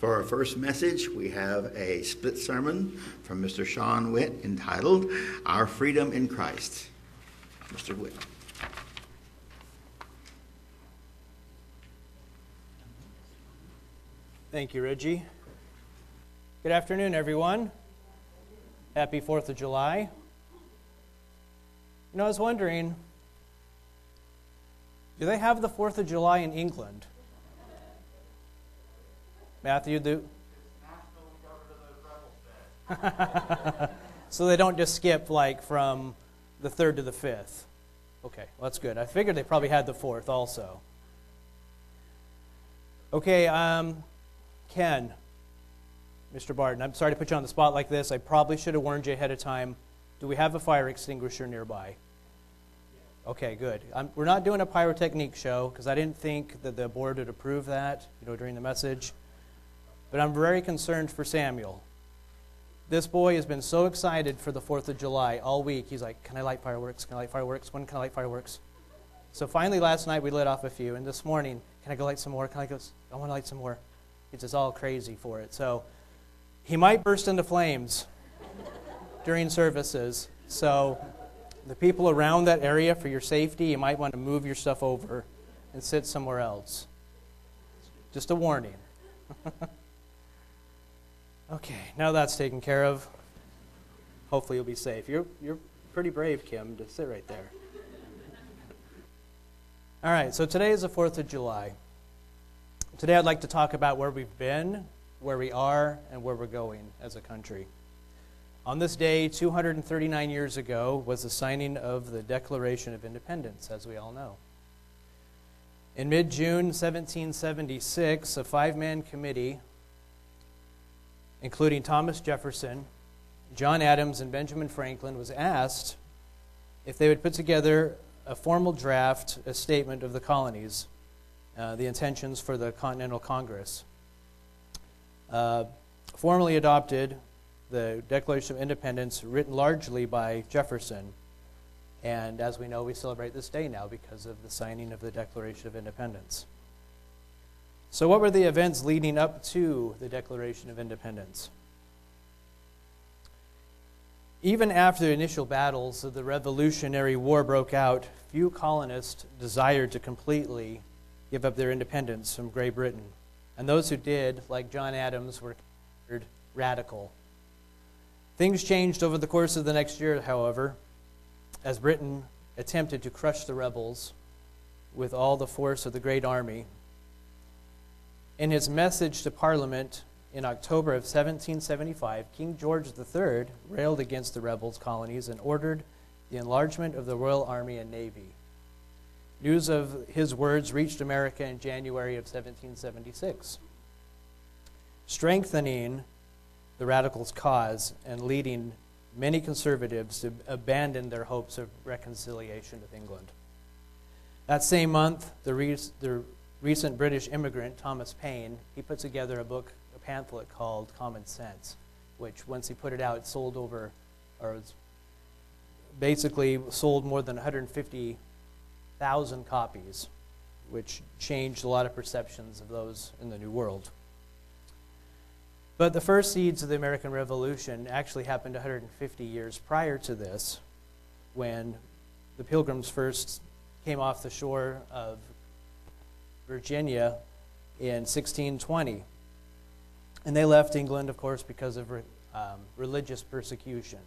For our first message, we have a split sermon from Mr. Shawn Witt entitled Our Freedom in Christ. Mr. Witt. Thank you, Reggie. Good afternoon, everyone. Happy 4th of July. You know, I was wondering do they have the 4th of July in England? Matthew, do? so they don't just skip like from the 3rd to the 5th. Okay, well, that's good. I figured they probably had the 4th also. Okay, um, Ken, Mr. Barton, I'm sorry to put you on the spot like this. I probably should have warned you ahead of time. Do we have a fire extinguisher nearby? Okay, good. I'm, we're not doing a pyrotechnique show because I didn't think that the board would approve that, you know, during the message. But I'm very concerned for Samuel. This boy has been so excited for the 4th of July all week. He's like, Can I light fireworks? Can I light fireworks? When can I light fireworks? So finally, last night we lit off a few, and this morning, Can I go light some more? Can I go? I want to light some more. He's just all crazy for it. So he might burst into flames during services. So the people around that area, for your safety, you might want to move your stuff over and sit somewhere else. Just a warning. okay, now that's taken care of. Hopefully you'll be safe. You're, you're pretty brave, Kim, to sit right there. All right, so today is the 4th of July. Today I'd like to talk about where we've been, where we are, and where we're going as a country. On this day, 239 years ago, was the signing of the Declaration of Independence, as we all know. In mid June 1776, a five man committee, including Thomas Jefferson, John Adams, and Benjamin Franklin, was asked if they would put together a formal draft, a statement of the colonies, uh, the intentions for the Continental Congress. Uh, formally adopted the Declaration of Independence, written largely by Jefferson. And as we know, we celebrate this day now because of the signing of the Declaration of Independence. So, what were the events leading up to the Declaration of Independence? Even after the initial battles of the Revolutionary War broke out, few colonists desired to completely give up their independence from Great Britain. And those who did, like John Adams, were considered radical. Things changed over the course of the next year, however, as Britain attempted to crush the rebels with all the force of the great army. In his message to Parliament in October of 1775, King George III railed against the rebels' colonies and ordered the enlargement of the Royal Army and Navy. News of his words reached America in January of 1776, strengthening the radicals' cause and leading many conservatives to abandon their hopes of reconciliation with England. That same month, the, re- the recent British immigrant Thomas Paine, he put together a book, a pamphlet called Common Sense, which once he put it out, it sold over, or was basically sold more than 150,000 copies, which changed a lot of perceptions of those in the New World. But the first seeds of the American Revolution actually happened 150 years prior to this, when the Pilgrims first came off the shore of Virginia in 1620. And they left England, of course, because of um, religious persecution.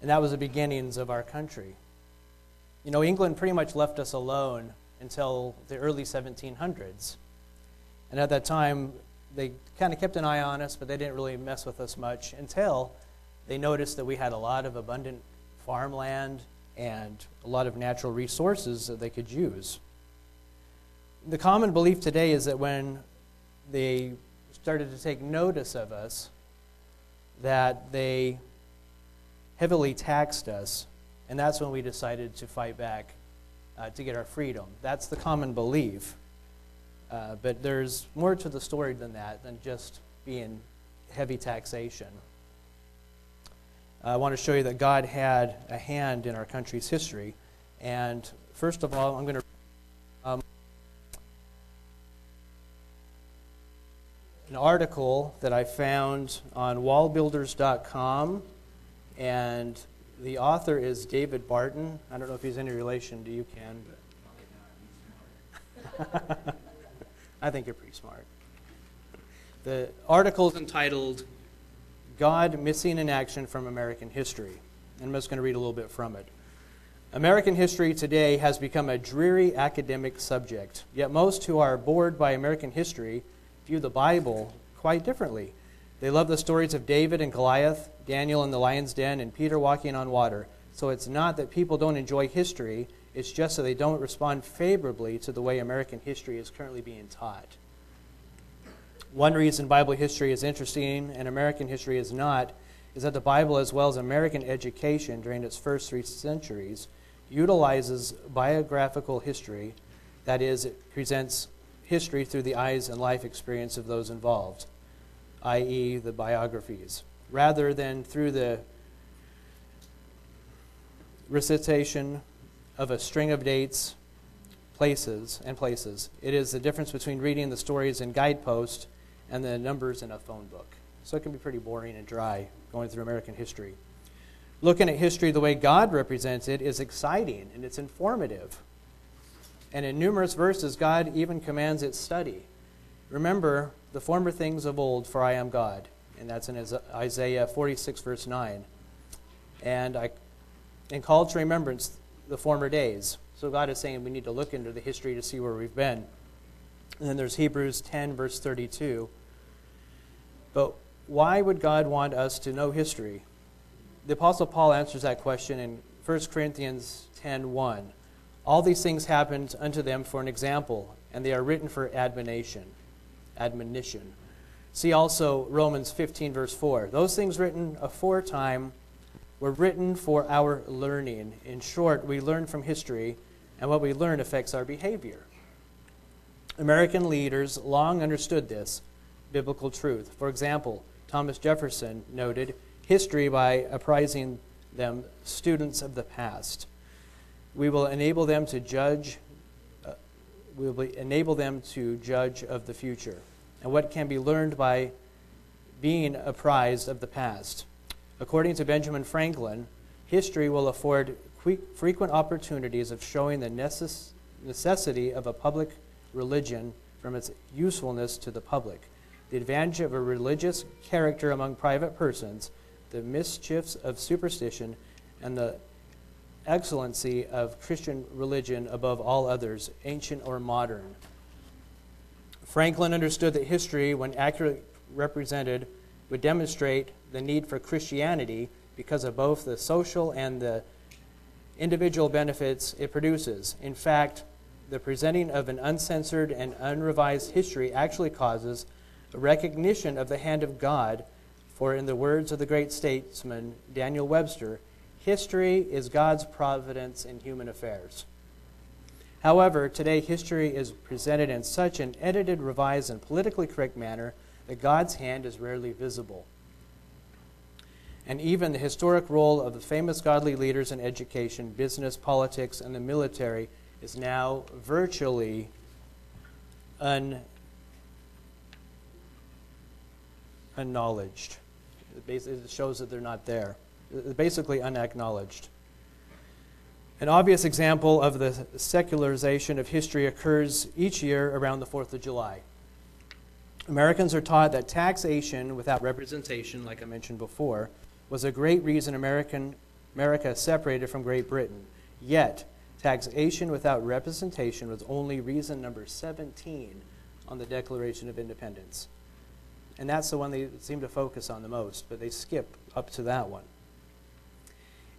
And that was the beginnings of our country. You know, England pretty much left us alone until the early 1700s. And at that time, they kind of kept an eye on us, but they didn't really mess with us much until they noticed that we had a lot of abundant farmland and a lot of natural resources that they could use. The common belief today is that when they started to take notice of us, that they heavily taxed us, and that's when we decided to fight back uh, to get our freedom. That's the common belief. Uh, but there's more to the story than that, than just being heavy taxation. I want to show you that God had a hand in our country's history. And first of all, I'm going to. Um, an article that I found on wallbuilders.com, and the author is David Barton. I don't know if he's any relation to you, Ken. but I think you're pretty smart. The article is entitled God Missing in Action from American History. And I'm just going to read a little bit from it. American history today has become a dreary academic subject, yet most who are bored by American history view the Bible quite differently. They love the stories of David and Goliath, Daniel in the lion's den, and Peter walking on water. So it's not that people don't enjoy history, it's just that they don't respond favorably to the way American history is currently being taught. One reason Bible history is interesting and American history is not is that the Bible, as well as American education during its first three centuries, utilizes biographical history, that is, it presents history through the eyes and life experience of those involved, i.e., the biographies, rather than through the recitation of a string of dates, places, and places. It is the difference between reading the stories in guidepost and the numbers in a phone book. So it can be pretty boring and dry going through American history. Looking at history the way God represents it is exciting and it's informative. And in numerous verses, God even commands its study. Remember the former things of old, for I am God. And that's in Isaiah 46, verse 9. And I and called to remembrance the former days. So God is saying we need to look into the history to see where we've been. And then there's Hebrews 10, verse 32. But why would God want us to know history? The Apostle Paul answers that question in 1 Corinthians 10, 1. All these things happened unto them for an example, and they are written for admonition. Admonition. See also Romans 15, verse 4. Those things written aforetime were written for our learning. In short, we learn from history, and what we learn affects our behavior. American leaders long understood this biblical truth. For example, Thomas Jefferson noted history by apprising them students of the past. We will enable them to judge. Uh, we will enable them to judge of the future and what can be learned by being apprised of the past. According to Benjamin Franklin, history will afford frequent opportunities of showing the necess- necessity of a public religion from its usefulness to the public, the advantage of a religious character among private persons, the mischiefs of superstition, and the excellency of Christian religion above all others, ancient or modern. Franklin understood that history, when accurately represented, would demonstrate the need for Christianity because of both the social and the individual benefits it produces. In fact, the presenting of an uncensored and unrevised history actually causes a recognition of the hand of God, for in the words of the great statesman Daniel Webster, history is God's providence in human affairs. However, today history is presented in such an edited, revised, and politically correct manner that God's hand is rarely visible. And even the historic role of the famous godly leaders in education, business, politics, and the military is now virtually un, unknowledged. It shows that they're not there. Basically, unacknowledged. An obvious example of the secularization of history occurs each year around the 4th of July. Americans are taught that taxation without representation, like I mentioned before, was a great reason American, America separated from Great Britain. Yet, taxation without representation was only reason number 17 on the Declaration of Independence. And that's the one they seem to focus on the most, but they skip up to that one.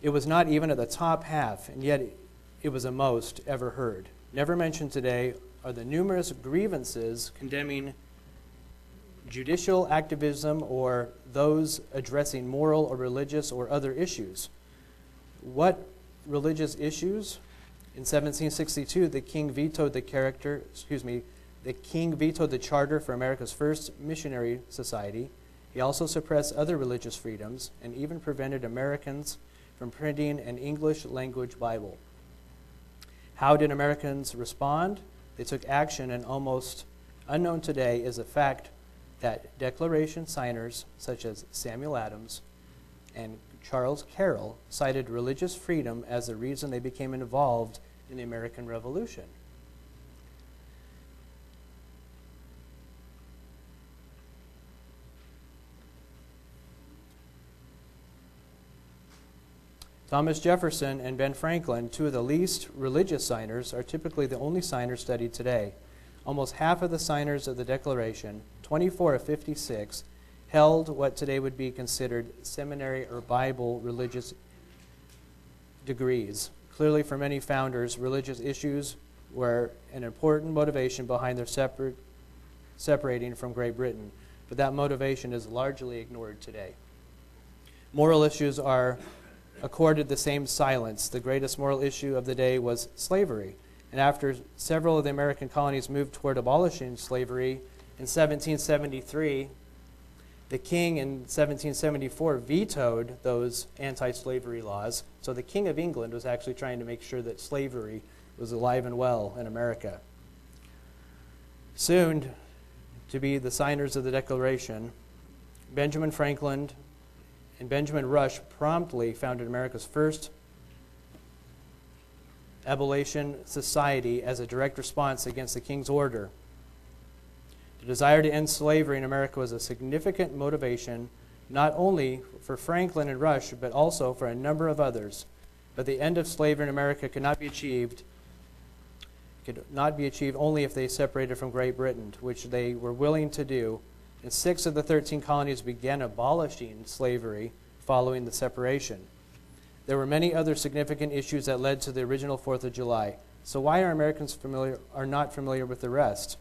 It was not even at the top half, and yet it was the most ever heard. Never mentioned today are the numerous grievances condemning judicial activism or those addressing moral or religious or other issues. What religious issues? In 1762, the king vetoed the character, excuse me, the king vetoed the charter for America's first missionary society. He also suppressed other religious freedoms and even prevented Americans from printing an English language Bible. How did Americans respond? They took action, and almost unknown today is the fact that Declaration signers such as Samuel Adams and Charles Carroll cited religious freedom as the reason they became involved in the American Revolution. Thomas Jefferson and Ben Franklin, two of the least religious signers, are typically the only signers studied today. Almost half of the signers of the Declaration, 24 of 56, held what today would be considered seminary or Bible religious degrees. Clearly, for many founders, religious issues were an important motivation behind their separate, separating from Great Britain, but that motivation is largely ignored today. Moral issues are accorded the same silence. The greatest moral issue of the day was slavery. And after several of the American colonies moved toward abolishing slavery in 1773, the king in 1774 vetoed those anti slavery laws. So the king of England was actually trying to make sure that slavery was alive and well in America. Soon to be the signers of the Declaration, Benjamin Franklin and Benjamin Rush promptly founded America's first abolition society as a direct response against the king's order. The desire to end slavery in America was a significant motivation not only for Franklin and Rush, but also for a number of others. But the end of slavery in America could not be achieved could not be achieved only if they separated from Great Britain, which they were willing to do and six of the 13 colonies began abolishing slavery following the separation. There were many other significant issues that led to the original 4th of July. So why are Americans familiar are not familiar with the rest?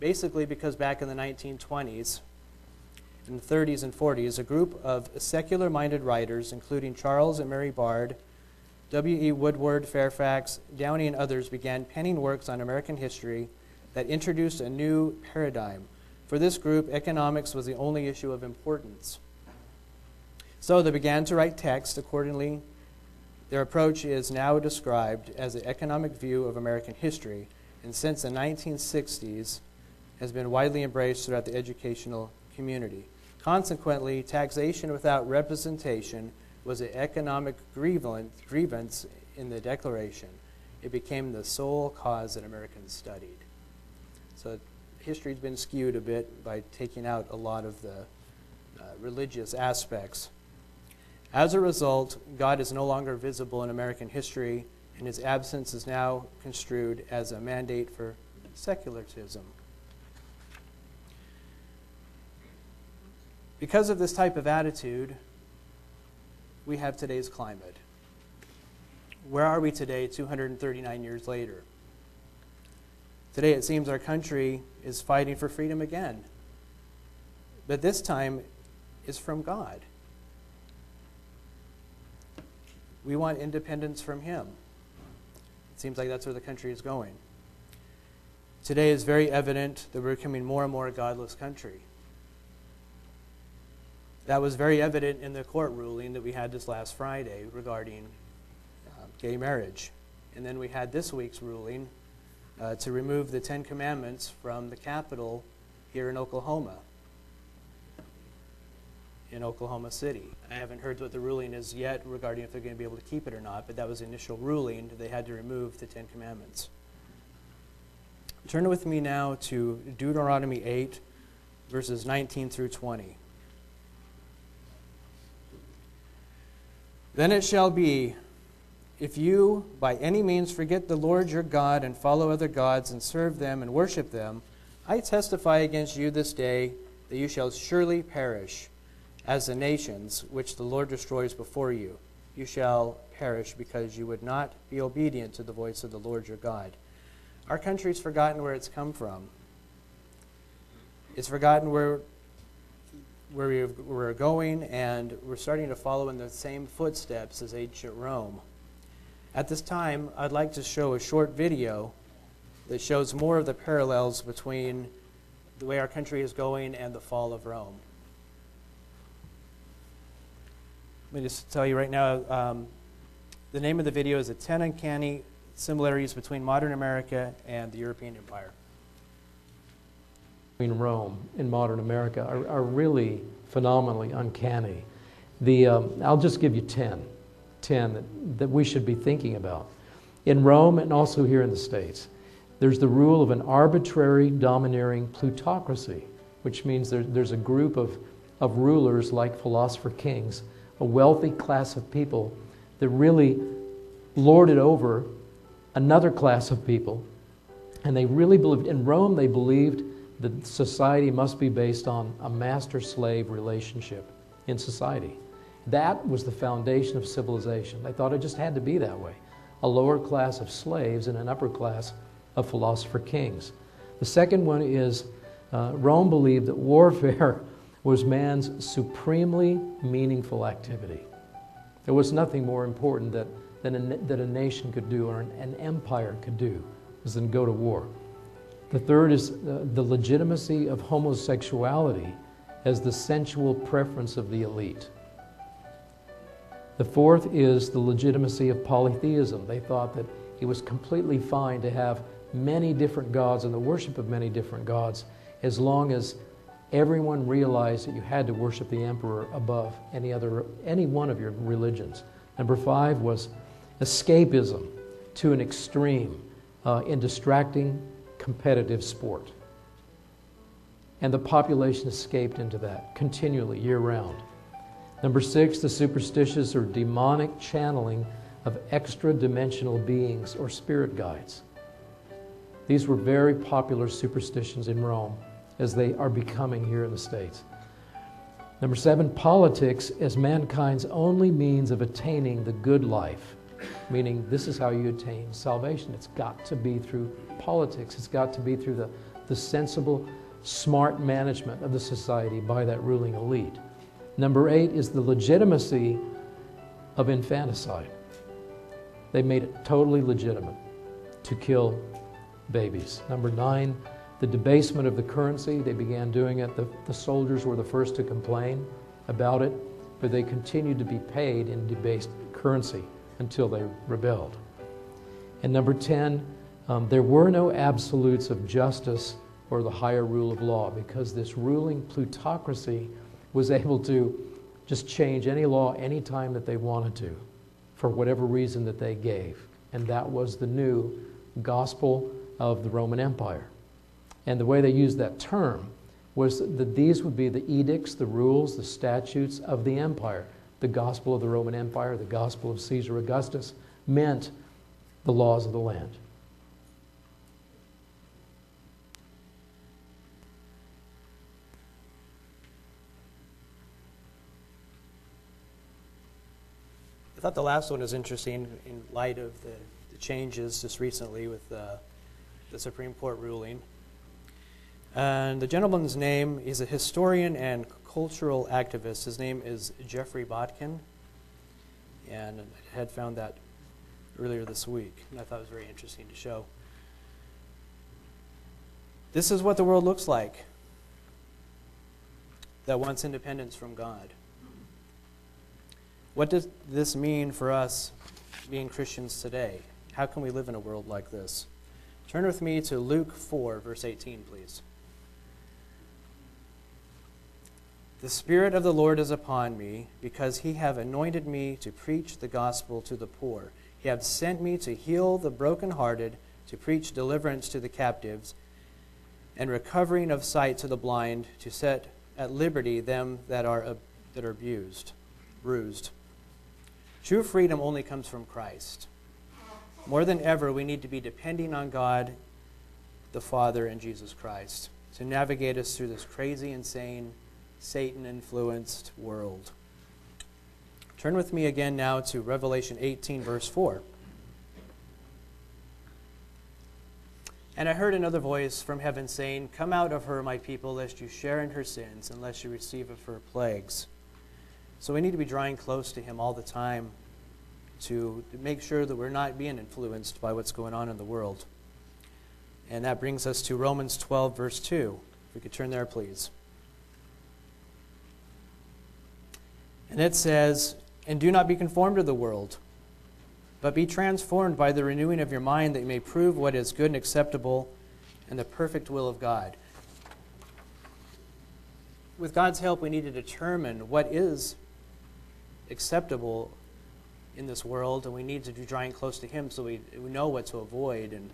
Basically because back in the 1920s in the 30s and 40s, a group of secular-minded writers including Charles and Mary Bard, W.E. Woodward, Fairfax, Downey and others began penning works on American history that introduced a new paradigm for this group, economics was the only issue of importance. So they began to write text accordingly. Their approach is now described as the economic view of American history, and since the 1960s has been widely embraced throughout the educational community. Consequently, taxation without representation was an economic grievance in the Declaration. It became the sole cause that Americans studied. So history's been skewed a bit by taking out a lot of the uh, religious aspects. As a result, God is no longer visible in American history, and his absence is now construed as a mandate for secularism. Because of this type of attitude, we have today's climate. Where are we today, 239 years later? Today, it seems our country is fighting for freedom again. But this time is from God. We want independence from Him. It seems like that's where the country is going. Today is very evident that we're becoming more and more a godless country. That was very evident in the court ruling that we had this last Friday regarding uh, gay marriage. And then we had this week's ruling uh, to remove the Ten Commandments from the Capitol here in Oklahoma, in Oklahoma City. I haven't heard what the ruling is yet regarding if they're going to be able to keep it or not, but that was the initial ruling. They had to remove the Ten Commandments. Turn with me now to Deuteronomy 8, verses 19 through 20. Then it shall be if you by any means forget the Lord your God and follow other gods and serve them and worship them, I testify against you this day that you shall surely perish as the nations which the Lord destroys before you. You shall perish because you would not be obedient to the voice of the Lord your God. Our country's forgotten where it's come from. It's forgotten where where we're going, and we're starting to follow in the same footsteps as ancient Rome. At this time, I'd like to show a short video that shows more of the parallels between the way our country is going and the fall of Rome. Let me just tell you right now um, the name of the video is The 10 Uncanny Similarities Between Modern America and the European Empire. between Rome and modern America are, are really phenomenally uncanny. The, um, I'll just give you 10, 10 that, that we should be thinking about. In Rome and also here in the States, there's the rule of an arbitrary, domineering plutocracy, which means there, there's a group of, of rulers like philosopher kings, a wealthy class of people that really lorded over another class of people. And they really believed, in Rome, they believed that society must be based on a master slave relationship in society. That was the foundation of civilization. They thought it just had to be that way a lower class of slaves and an upper class of philosopher kings. The second one is uh, Rome believed that warfare was man's supremely meaningful activity. There was nothing more important that, than a, that a nation could do or an, an empire could do was than go to war. The third is uh, the legitimacy of homosexuality as the sensual preference of the elite. The fourth is the legitimacy of polytheism. They thought that it was completely fine to have many different gods and the worship of many different gods as long as everyone realized that you had to worship the emperor above any other any one of your religions. Number 5 was escapism to an extreme uh, in distracting competitive sport. And the population escaped into that continually, year round. Number six, the superstitious or demonic channeling of extra dimensional beings or spirit guides. These were very popular superstitions in Rome, as they are becoming here in the States. Number seven, politics as mankind's only means of attaining the good life meaning this is how you attain salvation. It's got to be through politics, it's got to be through the, the sensible, smart management of the society by that ruling elite. Number eight is the legitimacy of infanticide. They made it totally legitimate to kill babies. Number nine, the debasement of the currency. They began doing it. The, the soldiers were the first to complain about it, but they continued to be paid in debased currency until they rebelled. And number 10, um, there were no absolutes of justice or the higher rule of law because this ruling plutocracy was able to just change any law anytime that they wanted to for whatever reason that they gave. And that was the new gospel of the Roman Empire. And the way they used that term was that these would be the edicts, the rules, the statutes of the empire the gospel of the Roman Empire, the gospel of Caesar Augustus, meant the laws of the land. Thought the last one was interesting in light of the, the changes just recently with uh, the Supreme Court ruling. And the gentleman's name is a historian and cultural activist. His name is Geoffrey Botkin, and I had found that earlier this week, and I thought it was very interesting to show. This is what the world looks like that wants independence from God. What does this mean for us being Christians today? How can we live in a world like this? Turn with me to Luke 4, verse 18, please. The Spirit of the Lord is upon me, because he hath anointed me to preach the gospel to the poor. He hath sent me to heal the brokenhearted, to preach deliverance to the captives, and recovering of sight to the blind, to set at liberty them that are, that are abused, bruised. True freedom only comes from Christ. More than ever, we need to be depending on God, the Father, and Jesus Christ to navigate us through this crazy, insane, Satan influenced world. Turn with me again now to Revelation 18, verse 4. And I heard another voice from heaven saying, Come out of her, my people, lest you share in her sins, and lest you receive of her plagues. So we need to be drawing close to him all the time to make sure that we're not being influenced by what's going on in the world. And that brings us to Romans 12, verse 2. If we could turn there, please. And it says, And do not be conformed to the world, but be transformed by the renewing of your mind, that you may prove what is good and acceptable and the perfect will of God. with God's help, we need to determine what is acceptable in this world, and we need to be drawing close to Him so we, we know what to avoid and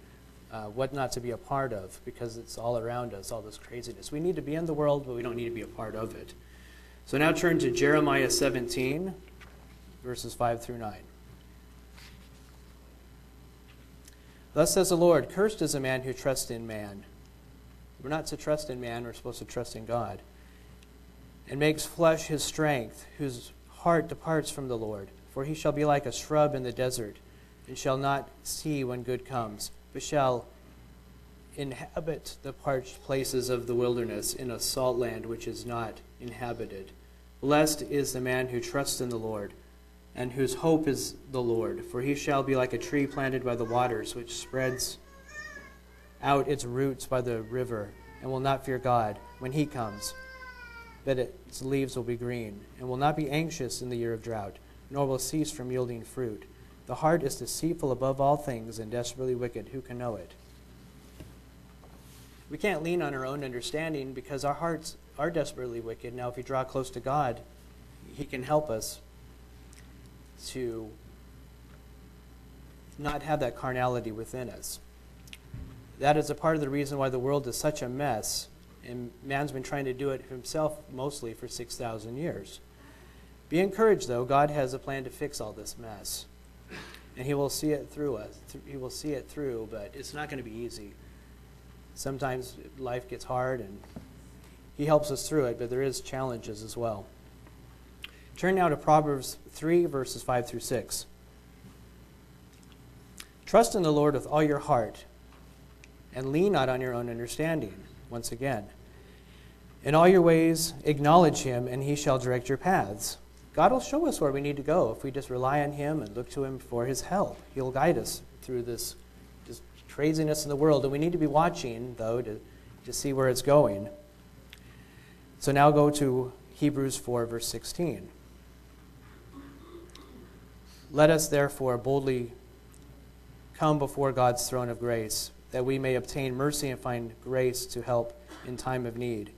uh, what not to be a part of because it's all around us, all this craziness. We need to be in the world, but we don't need to be a part of it. So now turn to Jeremiah 17, verses 5 through 9. Thus says the Lord Cursed is a man who trusts in man. We're not to trust in man, we're supposed to trust in God. And makes flesh his strength, whose heart departs from the Lord. For he shall be like a shrub in the desert, and shall not see when good comes, but shall inhabit the parched places of the wilderness in a salt land which is not inhabited. Blessed is the man who trusts in the Lord, and whose hope is the Lord. For he shall be like a tree planted by the waters, which spreads out its roots by the river, and will not fear God when he comes, but its leaves will be green, and will not be anxious in the year of drought, nor will cease from yielding fruit. The heart is deceitful above all things and desperately wicked. Who can know it? We can't lean on our own understanding because our hearts are desperately wicked. Now, if we draw close to God, He can help us to not have that carnality within us. That is a part of the reason why the world is such a mess, and man's been trying to do it himself mostly for 6,000 years. Be encouraged, though. God has a plan to fix all this mess. And He will see it through us. He will see it through, but it's not going to be easy. Sometimes life gets hard, and He helps us through it, but there is challenges as well. Turn now to Proverbs 3, verses 5 through 6. Trust in the Lord with all your heart, and lean not on your own understanding. Once again. In all your ways, acknowledge him, and he shall direct your paths. God will show us where we need to go if we just rely on him and look to him for his help. He'll guide us through this craziness in the world. And we need to be watching, though, to, to see where it's going. So now go to Hebrews 4, verse 16. Let us therefore boldly come before God's throne of grace, that we may obtain mercy and find grace to help in time of need.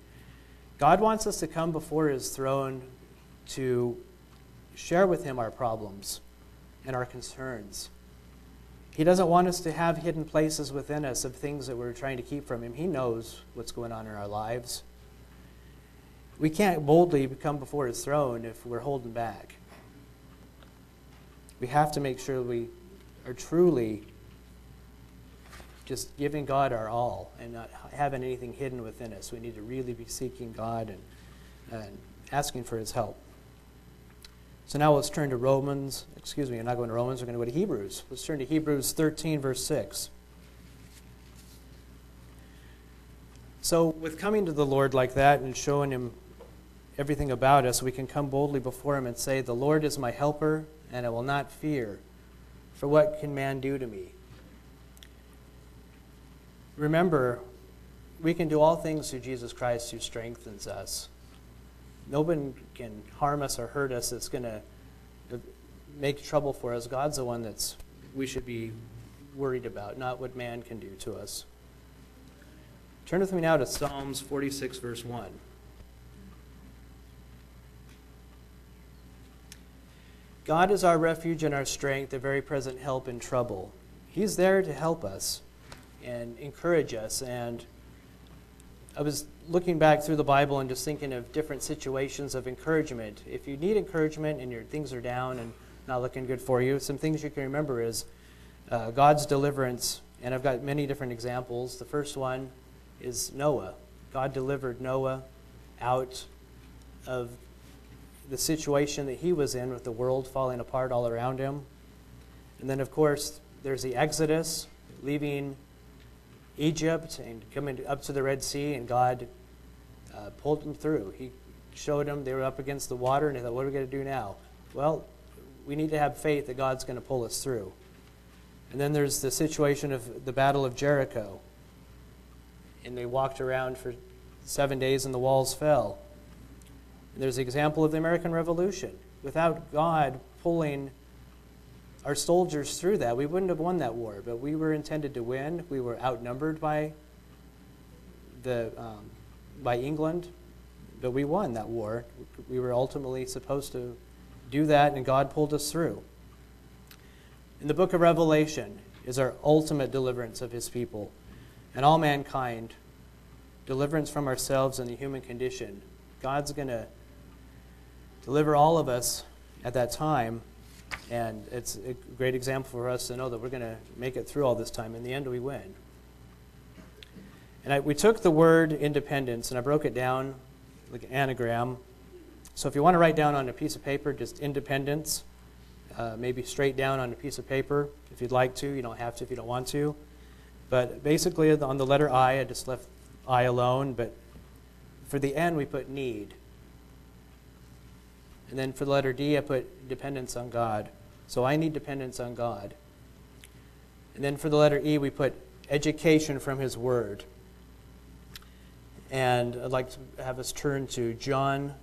God wants us to come before his throne to share with him our problems and our concerns. He doesn't want us to have hidden places within us of things that we're trying to keep from him. He knows what's going on in our lives. We can't boldly come before his throne if we're holding back. We have to make sure we are truly just giving God our all and not having anything hidden within us. We need to really be seeking God and, and asking for his help. So now let's turn to Romans. Excuse me, we're not going to Romans, we're going to go to Hebrews. Let's turn to Hebrews 13, verse 6. So, with coming to the Lord like that and showing him everything about us, we can come boldly before him and say, The Lord is my helper, and I will not fear. For what can man do to me? Remember, we can do all things through Jesus Christ who strengthens us. No one can harm us or hurt us that's going to uh, make trouble for us. God's the one that's we should be worried about, not what man can do to us. Turn with me now to Psalms 46, verse 1. God is our refuge and our strength, a very present help in trouble. He's there to help us and encourage us. And I was looking back through the Bible and just thinking of different situations of encouragement. If you need encouragement and your things are down and not looking good for you, some things you can remember is uh, God's deliverance. And I've got many different examples. The first one is Noah. God delivered Noah out of the situation that he was in with the world falling apart all around him. And then, of course, there's the Exodus, leaving Egypt and coming up to the Red Sea, and God uh, pulled them through. He showed them they were up against the water, and they thought, what are we going to do now? Well, we need to have faith that God's going to pull us through. And then there's the situation of the Battle of Jericho. And they walked around for seven days, and the walls fell. And there's the example of the American Revolution. Without God pulling our soldiers through that. We wouldn't have won that war, but we were intended to win. We were outnumbered by the um, by England. but we won that war. We were ultimately supposed to do that, and God pulled us through. In the book of Revelation is our ultimate deliverance of his people and all mankind, deliverance from ourselves and the human condition. God's going to deliver all of us at that time, and it's a great example for us to know that we're going to make it through all this time. In the end, we win. And I, we took the word independence and I broke it down like an anagram. So if you want to write down on a piece of paper just independence, uh, maybe straight down on a piece of paper if you'd like to. You don't have to if you don't want to. But basically, on the letter I, I just left I alone. But for the N, we put need. And then for the letter D, I put dependence on God. So I need dependence on God. And then for the letter E, we put education from His Word. And I'd like to have us turn to John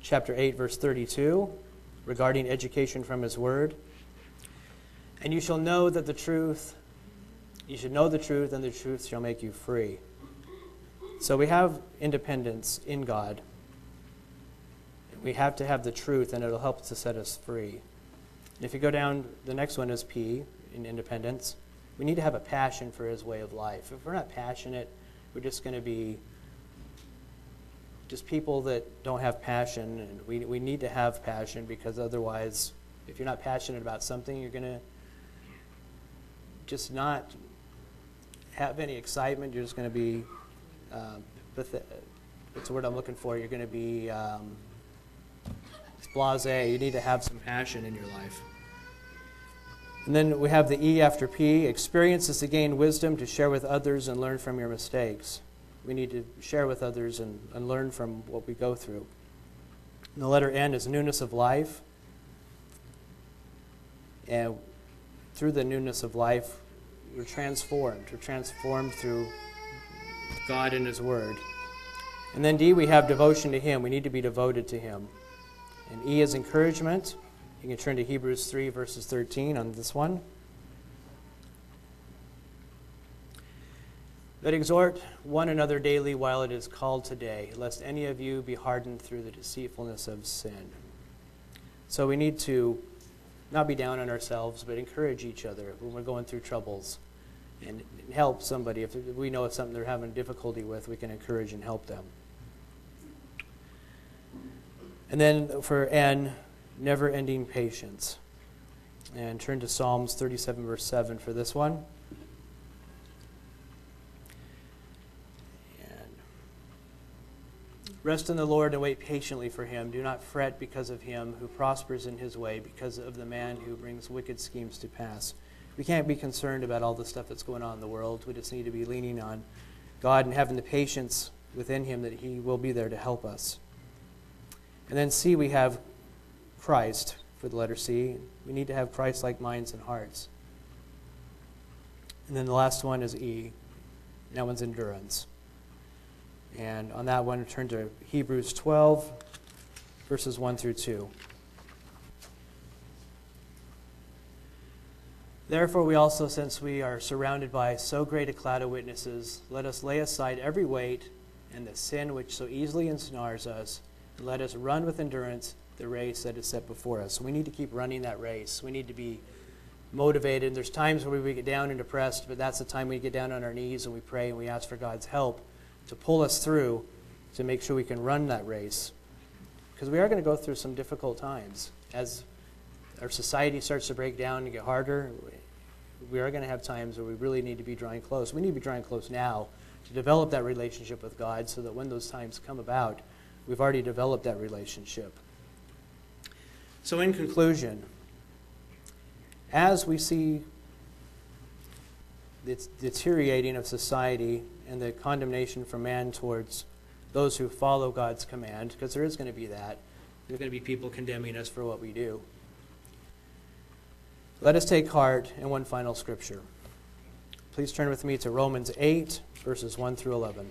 chapter 8, verse 32, regarding education from His Word. And you shall know that the truth, you should know the truth, and the truth shall make you free. So we have independence in God. We have to have the truth, and it'll help to set us free. If you go down, the next one is P in independence. We need to have a passion for His way of life. If we're not passionate, we're just going to be just people that don't have passion. And we, we need to have passion because otherwise, if you're not passionate about something, you're going to just not have any excitement. You're just going to be, um, what's the word I'm looking for? You're going to be um, blase. You need to have some passion in your life. And then we have the E after P. Experience is to gain wisdom, to share with others, and learn from your mistakes. We need to share with others and, and learn from what we go through. And the letter N is newness of life. And through the newness of life, we're transformed. We're transformed through God and His Word. And then D, we have devotion to Him. We need to be devoted to Him. And E is encouragement. You can turn to Hebrews 3, verses 13 on this one. But exhort one another daily while it is called today, lest any of you be hardened through the deceitfulness of sin. So we need to not be down on ourselves, but encourage each other when we're going through troubles and help somebody. If we know it's something they're having difficulty with, we can encourage and help them. And then for N, never ending patience. And turn to Psalms 37, verse 7 for this one. Rest in the Lord and wait patiently for him. Do not fret because of him who prospers in his way, because of the man who brings wicked schemes to pass. We can't be concerned about all the stuff that's going on in the world. We just need to be leaning on God and having the patience within him that he will be there to help us. And then C, we have Christ for the letter C. We need to have Christ like minds and hearts. And then the last one is E. That one's endurance. And on that one, turn to Hebrews 12, verses 1 through 2. Therefore, we also, since we are surrounded by so great a cloud of witnesses, let us lay aside every weight and the sin which so easily ensnares us, let us run with endurance the race that is set before us. So we need to keep running that race. We need to be motivated. There's times where we get down and depressed, but that's the time we get down on our knees and we pray and we ask for God's help to pull us through to make sure we can run that race. Because we are going to go through some difficult times. As our society starts to break down and get harder, we are going to have times where we really need to be drawing close. We need to be drawing close now to develop that relationship with God so that when those times come about, we've already developed that relationship. So, in conclusion, as we see the deteriorating of society and the condemnation from man towards those who follow God's command, because there is going to be that. There's going to be people condemning us for what we do. Let us take heart in one final scripture. Please turn with me to Romans 8, verses 1 through 11.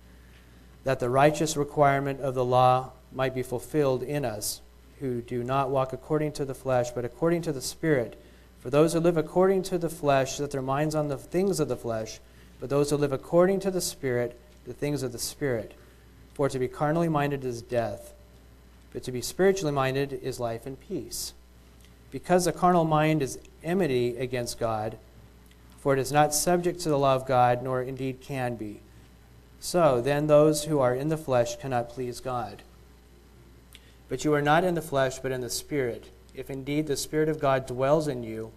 that the righteous requirement of the law might be fulfilled in us, who do not walk according to the flesh, but according to the Spirit. For those who live according to the flesh set their minds on the things of the flesh, but those who live according to the Spirit, the things of the Spirit. For to be carnally minded is death, but to be spiritually minded is life and peace. Because the carnal mind is enmity against God, for it is not subject to the law of God, nor indeed can be. So then, those who are in the flesh cannot please God. But you are not in the flesh, but in the Spirit, if indeed the Spirit of God dwells in you.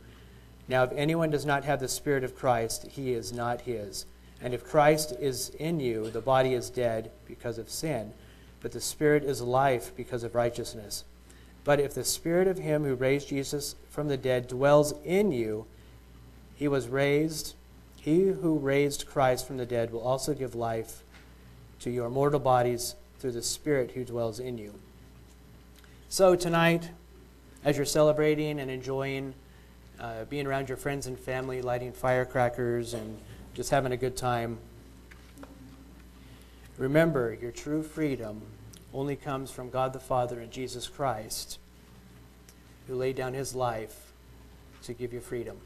Now, if anyone does not have the Spirit of Christ, he is not his. And if Christ is in you, the body is dead because of sin, but the Spirit is life because of righteousness. But if the Spirit of Him who raised Jesus from the dead dwells in you, He was raised. He who raised Christ from the dead will also give life to your mortal bodies through the Spirit who dwells in you. So, tonight, as you're celebrating and enjoying uh, being around your friends and family, lighting firecrackers, and just having a good time, remember your true freedom only comes from God the Father and Jesus Christ, who laid down his life to give you freedom.